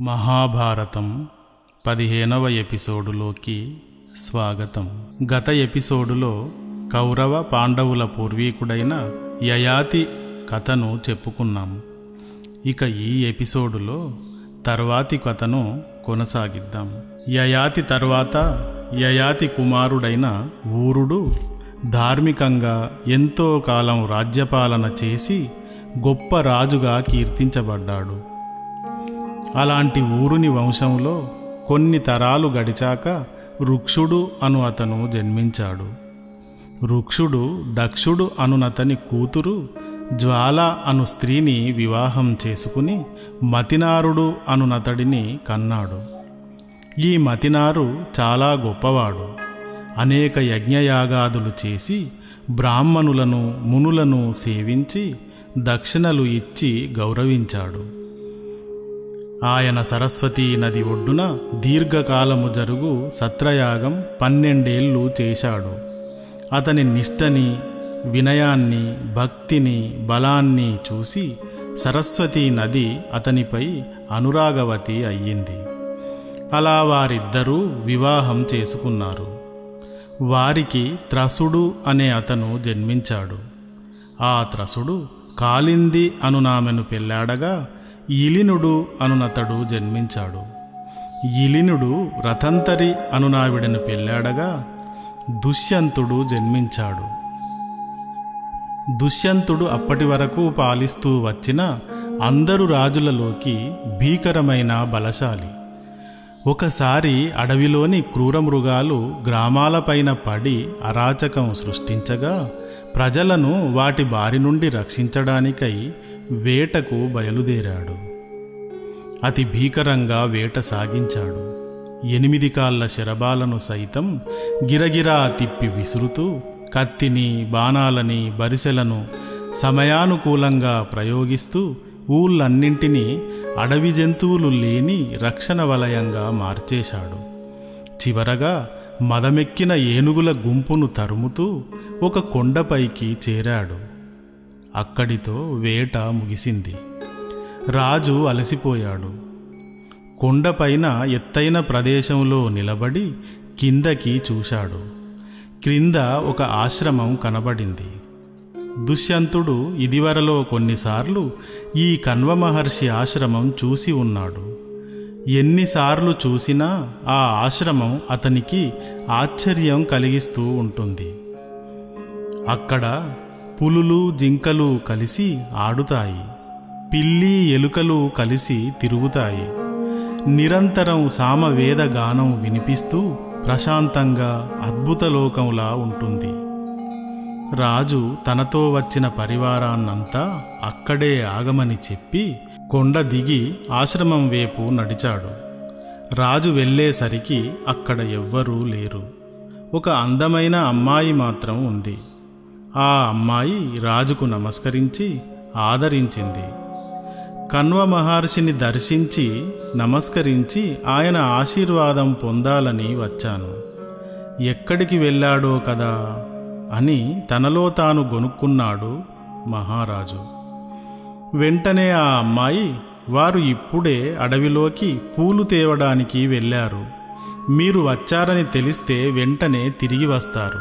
మహాభారతం పదిహేనవ ఎపిసోడులోకి స్వాగతం. గత ఎపిసోడులో కౌరవ పాండవుల పూర్వీకుడైన యయాతి కథను చెప్పుకున్నాం ఇక ఈ ఎపిసోడులో తర్వాతి కథను కొనసాగిద్దాం. యయాతి తర్వాత యయాతి కుమారుడైన ఊరుడు ధార్మికంగా ఎంతో కాలం రాజ్యపాలన చేసి గొప్ప రాజుగా కీర్తించబడ్డాడు. అలాంటి ఊరుని వంశంలో కొన్ని తరాలు గడిచాక రుక్షుడు అను అతను జన్మించాడు. రుక్షుడు దక్షుడు అనునతని కూతురు జ్వాల అను స్త్రీని వివాహం చేసుకుని మతినారుడు అనునతడిని కన్నాడు. ఈ మతినారు చాలా గొప్పవాడు. అనేక యజ్ఞయాగాదులు చేసి బ్రాహ్మణులను మునులను సేవించి దక్షిణలు ఇచ్చి గౌరవించాడు. ఆయన సరస్వతీ నది ఒడ్డున దీర్ఘకాలము జరుగు సత్రయాగం పన్నెండేళ్ళు చేశాడు. అతని నిష్టని వినయాన్ని భక్తిని బలాన్ని చూసి సరస్వతీ నది అతనిపై అనురాగవతి అయ్యింది. అలా వారిద్దరూ వివాహం చేసుకున్నారు. వారికి త్రసుడు అనే అతను జన్మించాడు. ఆ త్రసుడు కాలింది అనునామెను పెళ్ళాడగా ఇలినుడు అనునతడు జన్మించాడు. ఇలినుడు రథంతరి అనునావిడను పెళ్ళాడగా దుష్యంతుడు జన్మించాడు. దుష్యంతుడు అప్పటి వరకు పాలిస్తూ వచ్చిన అందరు రాజులలోకి భీకరమైన బలశాలి. ఒకసారి అడవిలోని క్రూరమృగాలు గ్రామాలపైన పడి అరాచకం సృష్టించగా ప్రజలను వాటి బారి నుండి రక్షించడానికై వేటకు బయలుదేరాడు. అతి భీకరంగా వేట సాగించాడు. ఎనిమిది కాళ్ళ శరబాలను సైతం గిరగిరా తిప్పి విసురుతూ కత్తిని బాణాలని బరిసెలను సమయానుకూలంగా ప్రయోగిస్తూ ఊళ్ళన్నింటినీ అడవి జంతువులు లేని రక్షణ వలయంగా మార్చేశాడు. చివరగా మదమెక్కిన ఏనుగుల గుంపును తరుముతూ ఒక కొండపైకి చేరాడు. అక్కడితో వేట ముగిసింది. రాజు అలసిపోయాడు. కొండపైన ఎత్తైన ప్రదేశంలో నిలబడి కిందకి చూశాడు. క్రింద ఒక ఆశ్రమం కనబడింది. దుష్యంతుడు ఇదివరలో కొన్నిసార్లు ఈ కన్వ మహర్షి ఆశ్రమం చూసి ఉన్నాడు. ఎన్నిసార్లు చూసినా ఆ ఆశ్రమం అతనికి ఆశ్చర్యం కలిగిస్తూ ఉంటుంది. అక్కడ పులులు జింకలు కలిసి ఆడుతాయి. పిల్లి ఎలుకలు కలిసి తిరుగుతాయి. నిరంతరం సామవేద గానం వినిపిస్తూ ప్రశాంతంగా అద్భుతలోకంలా ఉంటుంది. రాజు తనతో వచ్చిన పరివారాన్నంతా అక్కడే ఆగమని చెప్పి కొండ దిగి ఆశ్రమం వైపు నడిచాడు. రాజు వెళ్ళేసరికి అక్కడ ఎవ్వరూ లేరు. ఒక అందమైన అమ్మాయి మాత్రం ఉంది. ఆ అమ్మాయి రాజుకు నమస్కరించి ఆదరించింది. కన్వ మహర్షిని దర్శించి నమస్కరించి ఆయన ఆశీర్వాదం పొందాలని వచ్చాను. ఎక్కడికి వెళ్ళాడో కదా అని తనలో తాను గొనుక్కున్నాడు మహారాజు. వెంటనే ఆ అమ్మాయి వారు ఇప్పుడే అడవిలోకి పూలు తేవడానికి వెళ్ళారు. మీరు వచ్చారని తెలిస్తే వెంటనే తిరిగి వస్తారు.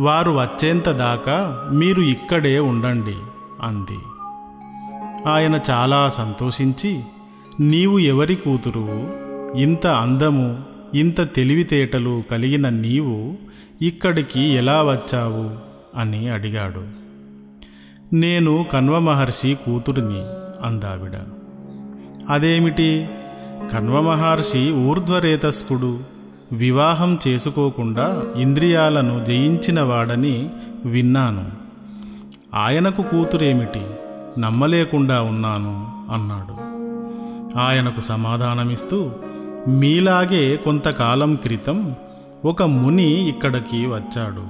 వారు వచ్చేంత దాకా మీరు ఇక్కడే ఉండండి అంది. ఆయన చాలా సంతోషించి నీవు ఎవరి కూతురు? ఇంత అందము ఇంత తెలివితేటలు కలిగిన నీవు ఇక్కడికి ఎలా వచ్చావు? అని అడిగాడు. నేను కన్వ మహర్షి కూతురిని అందావిడ. అదేమిటి? కన్వ మహర్షి ఊర్ధ్వరేతస్కుడు. వివాహం చేసుకోకుండా ఇంద్రియాలను జయించినవాడని విన్నాను. ఆయనకు కూతురేమిటి? నమ్మలేకుండా ఉన్నాను అన్నాడు. ఆయనకు సమాధానమిస్తూ మీలాగే కొంతకాలం క్రితం ఒక ముని ఇక్కడికి వచ్చాడు.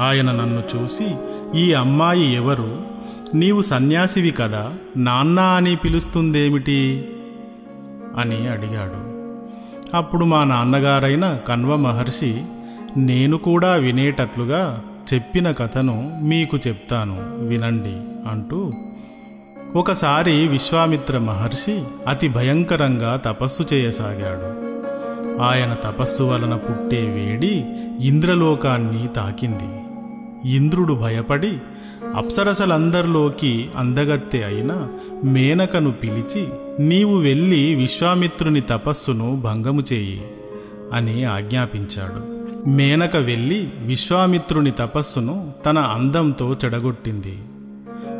ఆయన నన్ను చూసి ఈ అమ్మాయి ఎవరు? నీవు సన్యాసివి కదా నాన్న అని పిలుస్తుందేమిటి అని అడిగాడు. అప్పుడు మా నాన్నగారైన కన్వ మహర్షి నేను కూడా వినేటట్లుగా చెప్పిన కథను మీకు చెప్తాను వినండి అంటూ ఒకసారి విశ్వామిత్ర మహర్షి అతి భయంకరంగా తపస్సు చేయసాగాడు. ఆయన తపస్సు వలన పుట్టే వేడి ఇంద్రలోకాన్ని తాకింది. ఇంద్రుడు భయపడి అప్సరసలందరిలోకి అందగత్తె అయిన మేనకను పిలిచి నీవు వెళ్ళి విశ్వామిత్రుని తపస్సును భంగము చేయి అని ఆజ్ఞాపించాడు. మేనక వెళ్ళి విశ్వామిత్రుని తపస్సును తన అందంతో చెడగొట్టింది.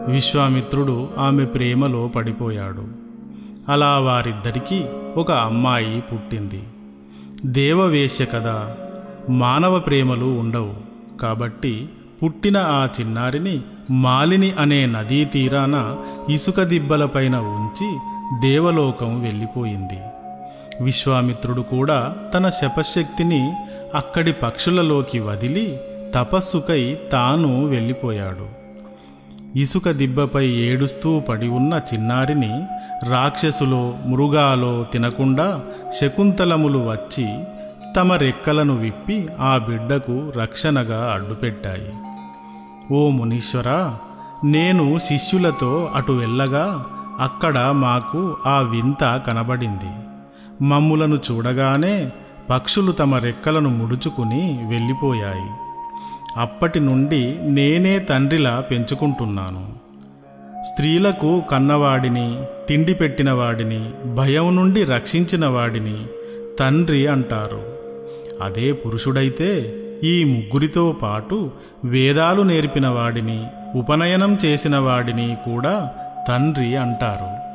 విశ్వామిత్రుడు ఆమె ప్రేమలో పడిపోయాడు. అలా వారిద్దరికీ ఒక అమ్మాయి పుట్టింది. దేవవేశ్య కదా మానవ ప్రేమలు ఉండవు. కాబట్టి పుట్టిన ఆ చిన్నారిని మాలిని అనే నదీ తీరాన ఇసుక దిబ్బలపైన ఉంచి దేవలోకం వెళ్ళిపోయింది. విశ్వామిత్రుడు కూడా తన శపశక్తిని అక్కడి పక్షులలోకి వదిలి తపస్సుకై తాను వెళ్ళిపోయాడు. ఇసుక దిబ్బపై ఏడుస్తూ పడి ఉన్న చిన్నారిని రాక్షసులో మృగాలో తినకుండా శకుంతలములు వచ్చి తమ రెక్కలను విప్పి ఆ బిడ్డకు రక్షణగా అడ్డుపెట్టాయి. ఓ మునీశ్వర నేను శిష్యులతో అటు వెళ్ళగా అక్కడ మాకు ఆ వింత కనబడింది. మమ్ములను చూడగానే పక్షులు తమ రెక్కలను ముడుచుకుని వెళ్ళిపోయాయి. అప్పటి నుండి నేనే తండ్రిలా పెంచుకుంటున్నాను. స్త్రీలకు కన్నవాడిని తిండి పెట్టిన వాడిని భయం నుండి రక్షించిన వాడిని తండ్రి అంటారు. అదే పురుషుడైతే ఈ ముగ్గురితో పాటు వేదాలు నేర్పిన వాడిని ఉపనయనం చేసిన వాడిని కూడా తండ్రి అంటారు.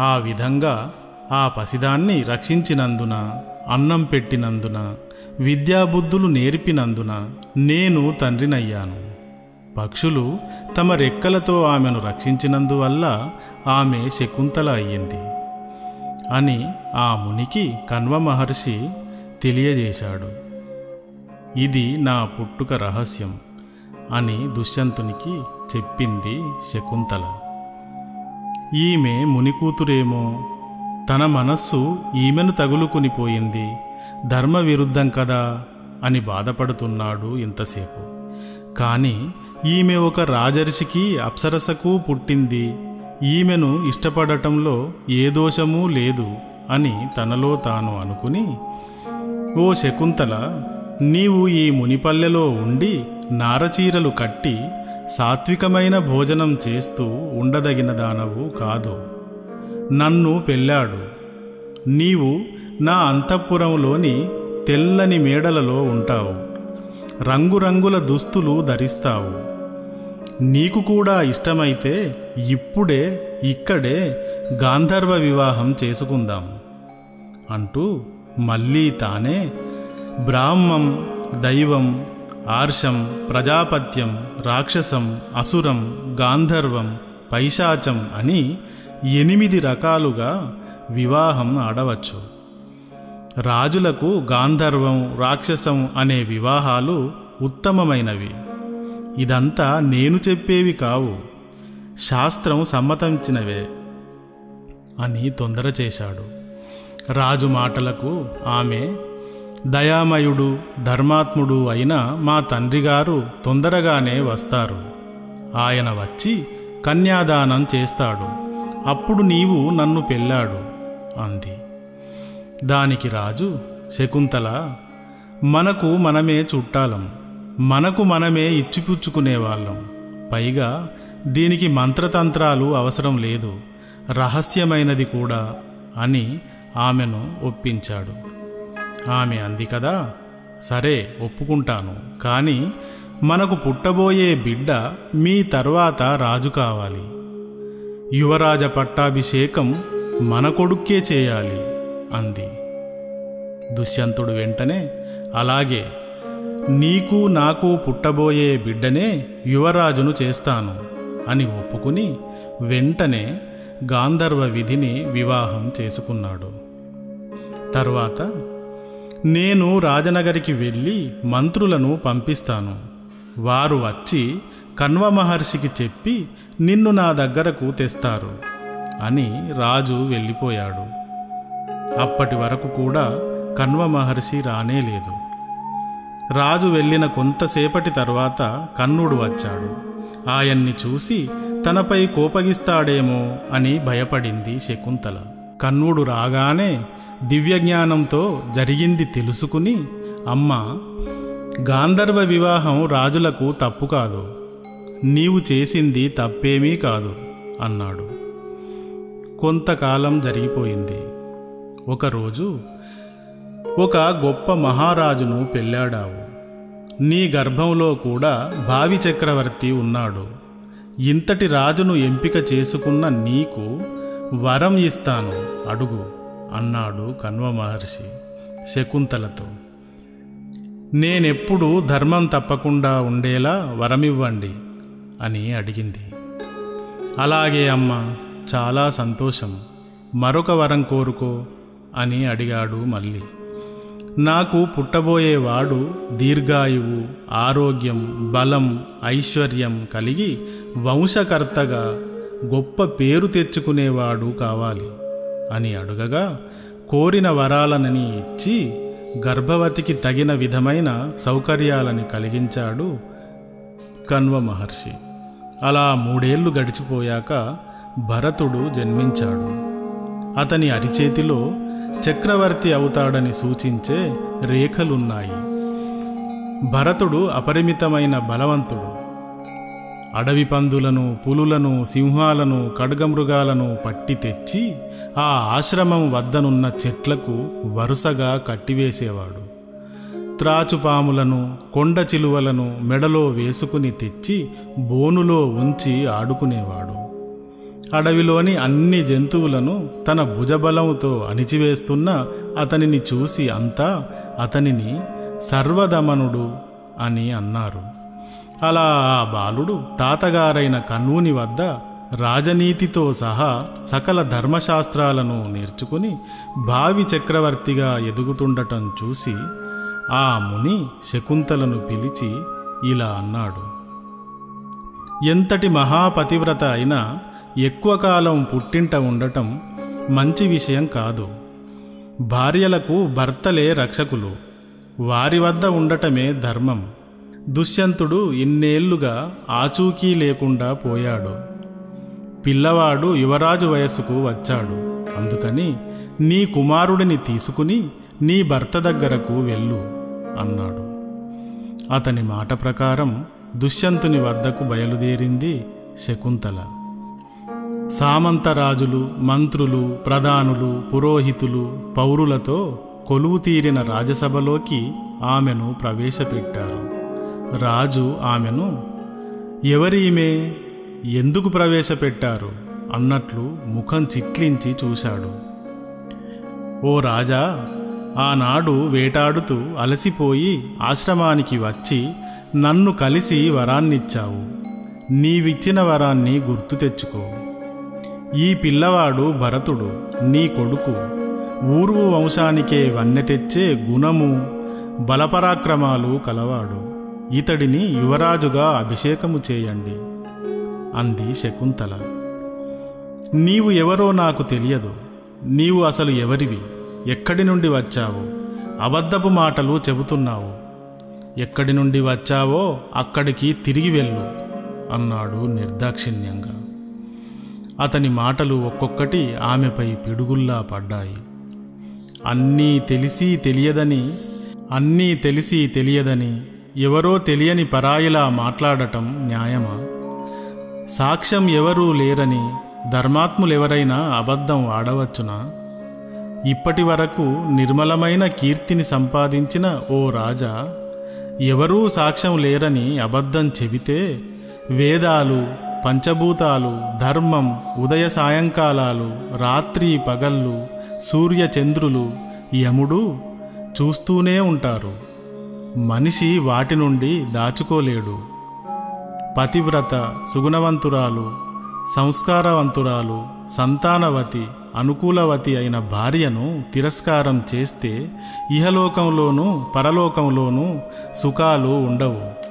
ఆ విధంగా ఆ పసిదాన్ని రక్షించినందున అన్నం పెట్టినందున విద్యాబుద్ధులు నేర్పినందున నేను తండ్రినయ్యాను. పక్షులు తమ రెక్కలతో ఆమెను రక్షించినందువల్ల ఆమె శకుంతల అయ్యింది అని ఆ మునికి కన్వ మహర్షి తెలియజేశాడు. ఇది నా పుట్టుక రహస్యం అని దుష్యంతునికి చెప్పింది శకుంతల. ఈమె మునికూతురేమో తన మనస్సు ఈమెను తగులుకునిపోయింది. ధర్మ విరుద్ధం కదా అని బాధపడుతున్నాడు ఇంతసేపు. కానీ ఈమె ఒక రాజర్షికి అప్సరసకు పుట్టింది. ఈమెను ఇష్టపడటంలో ఏ దోషమూ లేదు అని తనలో తాను అనుకుని ఓ శకుంతల నీవు ఈ మునిపల్లెలో ఉండి నారచీరలు కట్టి సాత్వికమైన భోజనం చేస్తూ ఉండదగిన దానవు కాదు. నన్ను పెళ్ళాడు. నీవు నా అంతఃపురంలోని తెల్లని మేడలలో ఉంటావు. రంగురంగుల దుస్తులు ధరిస్తావు. నీకు కూడా ఇష్టమైతే ఇప్పుడే ఇక్కడే గాంధర్వ వివాహం చేసుకుందాం. అంటూ మళ్ళీ తానే బ్రాహ్మం దైవం ఆర్షం ప్రజాపత్యం రాక్షసం అసురం గాంధర్వం పైశాచం అని ఎనిమిది రకాలుగా వివాహం ఆడవచ్చు. రాజులకు గాంధర్వం రాక్షసం అనే వివాహాలు ఉత్తమమైనవి. ఇదంతా నేను చెప్పేవి కావు. శాస్త్రం సమ్మతించినవే అని తొందర చేశాడు. రాజు మాటలకు ఆమె దయామయుడు ధర్మాత్ముడు అయిన మా తండ్రిగారు తొందరగానే వస్తారు. ఆయన వచ్చి కన్యాదానం చేస్తాడు. అప్పుడు నీవు నన్ను పెళ్ళాడు అంది. దానికి రాజు శకుంతల మనకు మనమే చుట్టాలం మనకు మనమే ఇచ్చిపుచ్చుకునేవాళ్ళం. పైగా దీనికి మంత్రతంత్రాలు అవసరం లేదు రహస్యమైనది కూడా అని ఆమెను ఒప్పించాడు. ఆమె అంది కదా సరే ఒప్పుకుంటాను కానీ మనకు పుట్టబోయే బిడ్డ మీ తర్వాత రాజు కావాలి. యువరాజ పట్టాభిషేకం మన కొడుక్కే చేయాలి అంది. దుష్యంతుడు వెంటనే అలాగే నీకు నాకు పుట్టబోయే బిడ్డనే యువరాజును చేస్తాను అని ఒప్పుకుని వెంటనే గాంధర్వ విధిని వివాహం చేసుకున్నాడు. తర్వాత నేను రాజనగరికి వెళ్ళి మంత్రులను పంపిస్తాను. వారు వచ్చి కన్వ మహర్షికి చెప్పి నిన్ను నా దగ్గరకు తెస్తారు అని రాజు వెళ్ళిపోయాడు. అప్పటి వరకు కూడా కన్వ మహర్షి రానే లేదు. రాజు వెళ్ళిన కొంతసేపటి తర్వాత కన్నుడు వచ్చాడు. ఆయన్ని చూసి తనపై కోపగిస్తాడేమో అని భయపడింది శకుంతల. కన్నుడు రాగానే దివ్యజ్ఞానంతో జరిగింది తెలుసుకుని అమ్మ గాంధర్వ వివాహం రాజులకు తప్పు కాదు. నీవు చేసింది తప్పేమీ కాదు అన్నాడు. కొంతకాలం జరిగిపోయింది. ఒకరోజు ఒక గొప్ప మహారాజును పెళ్ళాడావు. నీ గర్భంలో కూడా భావి చక్రవర్తి ఉన్నాడు. ఇంతటి రాజును ఎంపిక చేసుకున్న నీకు వరం ఇస్తాను అడుగు అన్నాడు కన్వ మహర్షి శకుంతలతో. నేనెప్పుడు ధర్మం తప్పకుండా ఉండేలా వరమివ్వండి అని అడిగింది. అలాగే అమ్మ చాలా సంతోషం. మరొక వరం కోరుకో అని అడిగాడు మళ్ళీ. నాకు పుట్టబోయేవాడు దీర్ఘాయువు ఆరోగ్యం బలం ఐశ్వర్యం కలిగి వంశకర్తగా గొప్ప పేరు తెచ్చుకునేవాడు కావాలి అని అడుగగా కోరిన వరాలనని ఇచ్చి గర్భవతికి తగిన విధమైన సౌకర్యాలని కలిగించాడు కన్వ మహర్షి. అలా మూడేళ్ళు గడిచిపోయాక భరతుడు జన్మించాడు. అతని అరిచేతిలో చక్రవర్తి అవుతాడని సూచించే రేఖలున్నాయి. భరతుడు అపరిమితమైన బలవంతుడు. అడవి పందులను పులులను సింహాలను ఖడ్గమృగాలను పట్టి తెచ్చి ఆ ఆశ్రమం వద్దనున్న చెట్లకు వరుసగా కట్టివేసేవాడు. త్రాచుపాములను కొండ చిలువలను మెడలో వేసుకుని తెచ్చి బోనులో ఉంచి ఆడుకునేవాడు. అడవిలోని అన్ని జంతువులను తన భుజబలముతో అణిచివేస్తున్న అతనిని చూసి అంతా అతనిని సర్వదమనుడు అని అన్నారు. అలా ఆ బాలుడు తాతగారైన కన్నూని వద్ద రాజనీతితో సహా సకల ధర్మశాస్త్రాలను నేర్చుకుని భావి చక్రవర్తిగా ఎదుగుతుండటం చూసి ఆ ముని శకుంతలను పిలిచి ఇలా అన్నాడు. ఎంతటి మహాపతివ్రత అయినా ఎక్కువ కాలం పుట్టింట ఉండటం మంచి విషయం కాదు. భార్యలకు భర్తలే రక్షకులు. వారి వద్ద ఉండటమే ధర్మం. దుష్యంతుడు ఇన్నేళ్ళుగా ఆచూకీ లేకుండా పోయాడు. పిల్లవాడు యువరాజు వయసుకు వచ్చాడు. అందుకని నీ కుమారుడిని తీసుకుని నీ భర్త దగ్గరకు వెళ్ళు. అన్నాడు. అతని మాట ప్రకారం దుష్యంతుని వద్దకు బయలుదేరింది శకుంతల. సామంతరాజులు మంత్రులు ప్రధానులు పురోహితులు పౌరులతో కొలువు తీరిన రాజసభలోకి ఆమెను ప్రవేశపెట్టారు. రాజు ఆమెను ఎవరీమే ఎందుకు ప్రవేశపెట్టారు? అన్నట్లు ముఖం చిట్లించి చూశాడు. ఓ రాజా ఆనాడు వేటాడుతూ అలసిపోయి ఆశ్రమానికి వచ్చి నన్ను కలిసి వరాన్నిచ్చావు. నీవిచ్చిన వరాన్ని గుర్తు తెచ్చుకో. ఈ పిల్లవాడు భరతుడు నీ కొడుకు. ఊర్వు వంశానికే వన్నె తెచ్చే గుణము బలపరాక్రమాలు కలవాడు. ఇతడిని యువరాజుగా అభిషేకము చేయండి అంది శకుంతల. నీవు ఎవరో నాకు తెలియదు. నీవు అసలు ఎవరివి? ఎక్కడి నుండి వచ్చావు? అబద్ధపు మాటలు చెబుతున్నావు. ఎక్కడి నుండి వచ్చావో అక్కడికి తిరిగి వెళ్ళు అన్నాడు నిర్దాక్షిణ్యంగా. అతని మాటలు ఒక్కొక్కటి ఆమెపై పిడుగుల్లా పడ్డాయి. అన్నీ తెలిసి తెలియదని అన్నీ తెలిసి తెలియదని ఎవరో తెలియని పరాయిలా మాట్లాడటం న్యాయమా? సాక్ష్యం ఎవరూ లేరని ధర్మాత్ములెవరైనా అబద్ధం ఆడవచ్చునా? ఇప్పటి వరకు నిర్మలమైన కీర్తిని సంపాదించిన ఓ రాజా ఎవరూ సాక్ష్యం లేరని అబద్ధం చెబితే వేదాలు పంచభూతాలు ధర్మం ఉదయ సాయంకాలాలు రాత్రి పగళ్ళు సూర్య చంద్రులు యముడు చూస్తూనే ఉంటారు. మనిషి వాటి నుండి దాచుకోలేడు. పతివ్రత సుగుణవంతురాలు సంస్కారవంతురాలు సంతానవతి అనుకూలవతి అయిన భార్యను తిరస్కారం చేస్తే ఇహలోకంలోనూ పరలోకంలోనూ సుఖాలు ఉండవు.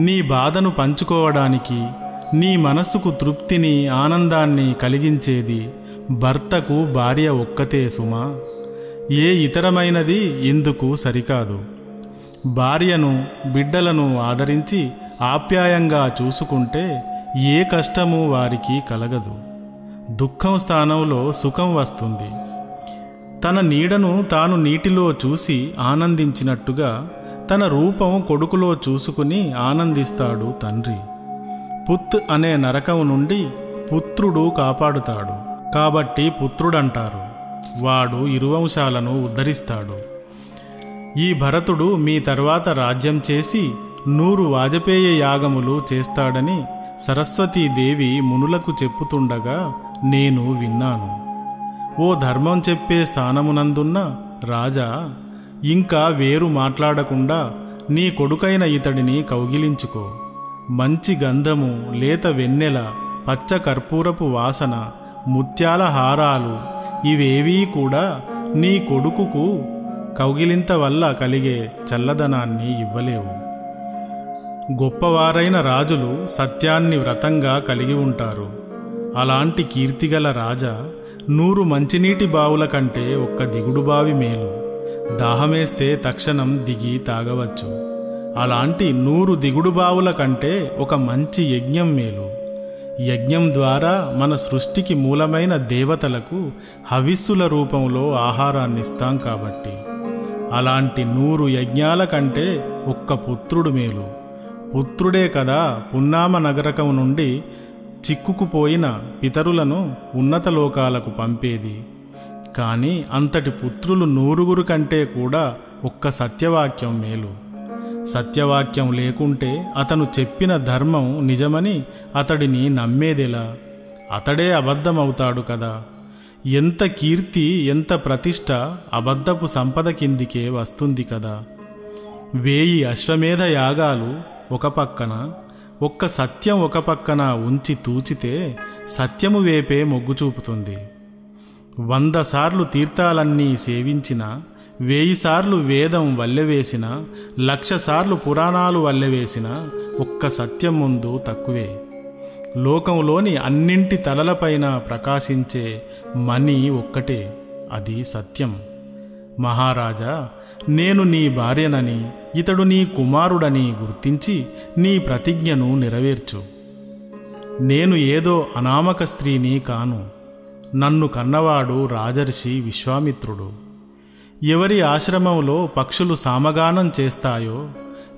నీ బాధను పంచుకోవడానికి నీ మనసుకు తృప్తిని ఆనందాన్ని కలిగించేది భర్తకు భార్య ఒక్కతే సుమా. ఏ ఇతరమైనది ఎందుకు సరికాదు. భార్యను బిడ్డలను ఆదరించి ఆప్యాయంగా చూసుకుంటే ఏ కష్టము వారికి కలగదు. దుఃఖం స్థానంలో సుఖం వస్తుంది. తన నీడను తాను నీటిలో చూసి ఆనందించినట్టుగా తన రూపం కొడుకులో చూసుకుని ఆనందిస్తాడు తండ్రి. పుత్ అనే నరకం నుండి పుత్రుడు కాపాడుతాడు. కాబట్టి పుత్రుడంటారు. వాడు ఇరువంశాలను ఉద్ధరిస్తాడు. ఈ భరతుడు మీ తర్వాత రాజ్యం చేసి నూరు వాజపేయ యాగములు చేస్తాడని సరస్వతీదేవి మునులకు చెప్పుతుండగా నేను విన్నాను. ఓ ధర్మం చెప్పే స్థానమునందున్న రాజా ఇంకా వేరు మాట్లాడకుండా నీ కొడుకైన ఇతడిని కౌగిలించుకో. మంచి గంధము లేత వెన్నెల పచ్చ కర్పూరపు వాసన ముత్యాల హారాలు ఇవేవీ కూడా నీ కొడుకుకు కౌగిలింత వల్ల కలిగే చల్లదనాన్ని ఇవ్వలేవు. గొప్పవారైన రాజులు సత్యాన్ని వ్రతంగా కలిగి ఉంటారు. అలాంటి కీర్తిగల రాజా నూరు మంచినీటి బావుల కంటే ఒక్క దిగుడు బావి మేలు. దాహమేస్తే తక్షణం దిగి తాగవచ్చు. అలాంటి నూరు దిగుడు బావుల కంటే ఒక మంచి యజ్ఞం మేలు. యజ్ఞం ద్వారా మన సృష్టికి మూలమైన దేవతలకు హవిస్సుల రూపంలో ఆహారాన్నిస్తాం కాబట్టి. అలాంటి నూరు యజ్ఞాల కంటే ఒక్క పుత్రుడు మేలు. పుత్రుడే కదా పున్నామ నగరకం నుండి చిక్కుకుపోయిన పితరులను ఉన్నత లోకాలకు పంపేది. కానీ అంతటి పుత్రులు నూరుగురు కంటే కూడా ఒక్క సత్యవాక్యం మేలు. సత్యవాక్యం లేకుంటే అతను చెప్పిన ధర్మం నిజమని అతడిని నమ్మేదెలా? అతడే అబద్ధమవుతాడు కదా. ఎంత కీర్తి ఎంత ప్రతిష్ట అబద్ధపు సంపద కిందికే వస్తుంది కదా. వేయి అశ్వమేధ యాగాలు ఒక పక్కన ఒక్క సత్యం ఒక పక్కన ఉంచి తూచితే సత్యము వేపే మొగ్గు చూపుతుంది. వంద సార్లు తీర్థాలన్నీ సేవించిన వేయి సార్లు వేదం వల్లెవేసిన లక్ష సార్లు పురాణాలు వల్లెవేసిన ఒక్క సత్యం ముందు తక్కువే. లోకంలోని అన్నింటి తలలపైన ప్రకాశించే మణి ఒక్కటే అది సత్యం. మహారాజా నేను నీ భార్యనని ఇతడు నీ కుమారుడని గుర్తించి నీ ప్రతిజ్ఞను నెరవేర్చు. నేను ఏదో అనామక స్త్రీని కాను. నన్ను కన్నవాడు రాజర్షి విశ్వామిత్రుడు. ఎవరి ఆశ్రమంలో పక్షులు సామగానం చేస్తాయో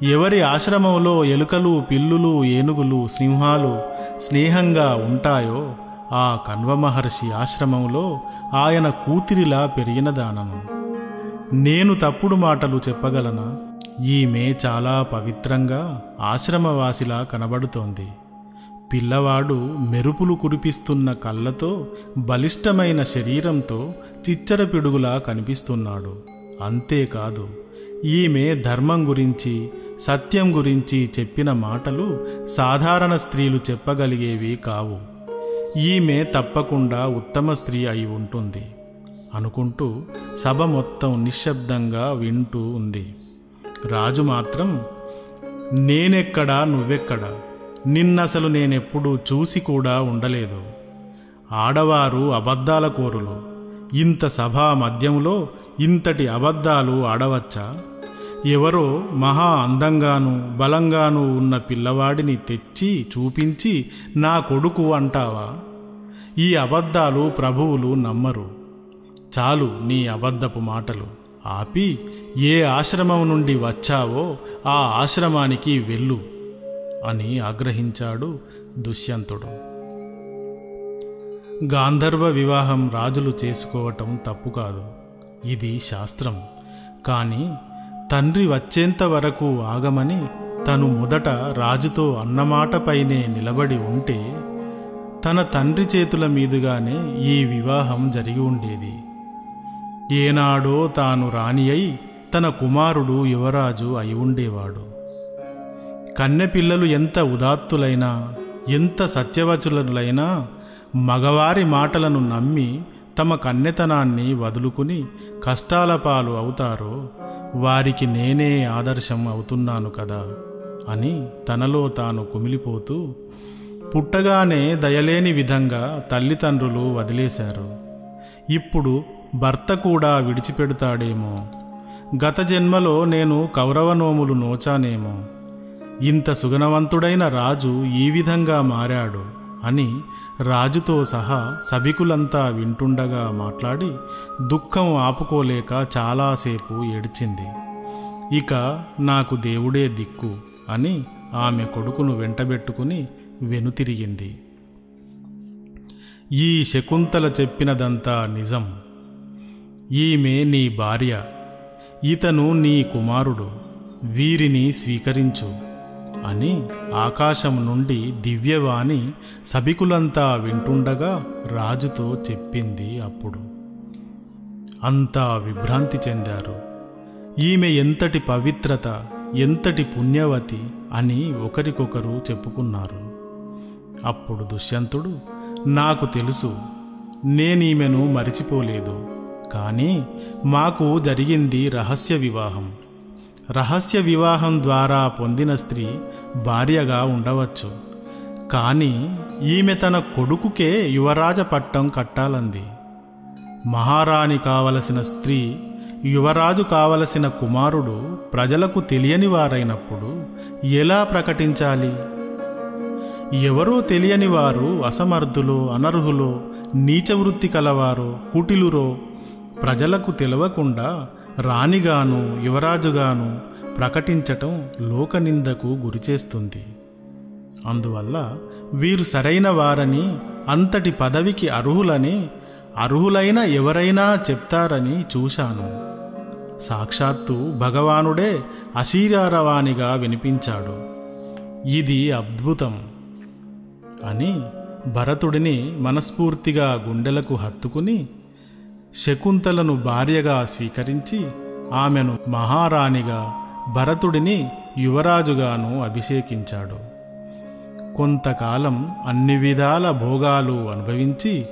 ఎవరి ఆశ్రమంలో ఎలుకలు పిల్లులు ఏనుగులు సింహాలు స్నేహంగా ఉంటాయో ఆ కన్వమహర్షి ఆశ్రమంలో ఆయన కూతిరిలా పెరిగిన దానము. నేను తప్పుడు మాటలు చెప్పగలనా? ఈమె చాలా పవిత్రంగా ఆశ్రమవాసిలా కనబడుతోంది. పిల్లవాడు మెరుపులు కురిపిస్తున్న కళ్ళతో బలిష్టమైన శరీరంతో చిచ్చర పిడుగులా కనిపిస్తున్నాడు. అంతేకాదు ఈమె ధర్మం గురించి సత్యం గురించి చెప్పిన మాటలు సాధారణ స్త్రీలు చెప్పగలిగేవి కావు. ఈమె తప్పకుండా ఉత్తమ స్త్రీ అయి ఉంటుంది. అనుకుంటూ సభ మొత్తం నిశ్శబ్దంగా వింటూ ఉంది. రాజు మాత్రం నేనెక్కడా నువ్వెక్కడా? నిన్నసలు నేనెప్పుడూ చూసి కూడా ఉండలేదు. ఆడవారు అబద్ధాల కోరులు. ఇంత సభా మధ్యంలో ఇంతటి అబద్ధాలు ఆడవచ్చా? ఎవరో మహా అందంగాను బలంగాను ఉన్న పిల్లవాడిని తెచ్చి చూపించి నా కొడుకు అంటావా? ఈ అబద్ధాలు ప్రభువులు నమ్మరు. చాలు నీ అబద్ధపు మాటలు. ఆపి ఏ ఆశ్రమం నుండి వచ్చావో ఆ ఆశ్రమానికి వెళ్ళు అని ఆగ్రహించాడు దుష్యంతుడు. గాంధర్వ వివాహం రాజులు చేసుకోవటం తప్పు కాదు. ఇది శాస్త్రం. కానీ తండ్రి వచ్చేంత వరకు ఆగమని తను మొదట రాజుతో అన్నమాటపైనే నిలబడి ఉంటే తన తండ్రి చేతుల మీదుగానే ఈ వివాహం జరిగి ఉండేది. ఏనాడో తాను రాణి అయి తన కుమారుడు యువరాజు అయి ఉండేవాడు. కన్నెపిల్లలు ఎంత ఉదాత్తులైనా ఎంత సత్యవచులైనా మగవారి మాటలను నమ్మి తమ కన్నెతనాన్ని వదులుకుని కష్టాల పాలు అవుతారో వారికి నేనే ఆదర్శం అవుతున్నాను కదా అని తనలో తాను కుమిలిపోతూ పుట్టగానే దయలేని విధంగా తల్లిదండ్రులు వదిలేశారు. ఇప్పుడు భర్త కూడా విడిచిపెడతాడేమో. గత జన్మలో నేను కౌరవనోములు నోచానేమో. ఇంత సుగణవంతుడైన రాజు ఈ విధంగా మారాడు అని రాజుతో సహా సభికులంతా వింటుండగా మాట్లాడి దుఃఖం ఆపుకోలేక చాలాసేపు ఏడ్చింది. ఇక నాకు దేవుడే దిక్కు అని ఆమె కొడుకును వెంటబెట్టుకుని వెనుతిరిగింది. ఈ శకుంతల చెప్పినదంతా నిజం. ఈమె నీ భార్య. ఇతను నీ కుమారుడు. వీరిని స్వీకరించు అని ఆకాశం నుండి దివ్యవాణి సభికులంతా వింటుండగా రాజుతో చెప్పింది అప్పుడు. అంతా విభ్రాంతి చెందారు. ఈమె ఎంతటి పవిత్రత ఎంతటి పుణ్యవతి అని ఒకరికొకరు చెప్పుకున్నారు. అప్పుడు దుష్యంతుడు నాకు తెలుసు నేనీమెను మరిచిపోలేదు. కానీ మాకు జరిగింది రహస్య వివాహం. రహస్య వివాహం ద్వారా పొందిన స్త్రీ భార్యగా ఉండవచ్చు. కానీ ఈమె తన కొడుకుకే యువరాజ పట్టం కట్టాలంది. మహారాణి కావలసిన స్త్రీ యువరాజు కావలసిన కుమారుడు ప్రజలకు తెలియని వారైనప్పుడు ఎలా ప్రకటించాలి? ఎవరో తెలియని వారు అసమర్థులో అనర్హులో నీచవృత్తి కలవారో కుటిలురో ప్రజలకు తెలవకుండా రాణిగాను యువరాజుగాను ప్రకటించటం లోకనిందకు గురిచేస్తుంది. అందువల్ల వీరు సరైన వారని అంతటి పదవికి అర్హులని అర్హులైన ఎవరైనా చెప్తారని చూశాను. సాక్షాత్తు భగవానుడే అశీరారవాణిగా వినిపించాడు. ఇది అద్భుతం అని భరతుడిని మనస్ఫూర్తిగా గుండెలకు హత్తుకుని శకుంతలను భార్యగా స్వీకరించి ఆమెను మహారాణిగా భరతుడిని యువరాజుగాను అభిషేకించాడు. కొంతకాలం అన్ని విధాల భోగాలు అనుభవించి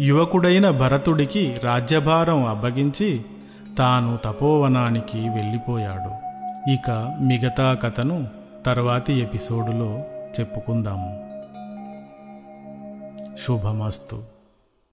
యువకుడైన భరతుడికి రాజ్యభారం అబ్బగించి తాను తపోవనానికి వెళ్ళిపోయాడు. ఇక మిగతా కథను తర్వాతి ఎపిసోడులో చెప్పుకుందాము శుభమస్తు.